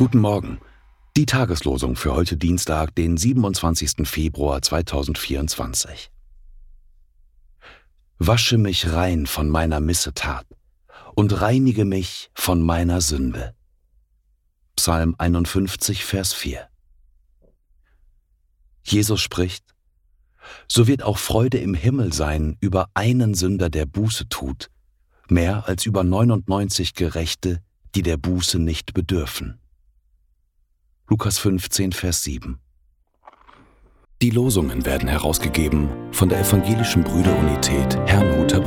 Morgen. Die Tageslosung für heute Dienstag, den 27. Februar 2024. Wasche mich rein von meiner Missetat und reinige mich von meiner Sünde. Psalm 51, Vers 4. Jesus spricht, so wird auch Freude im Himmel sein über einen Sünder, der Buße tut, mehr als über 99 Gerechte, die der Buße nicht bedürfen. Lukas 15, Vers 7. Die Losungen werden herausgegeben von der Evangelischen Brüderunität Herrnhuter.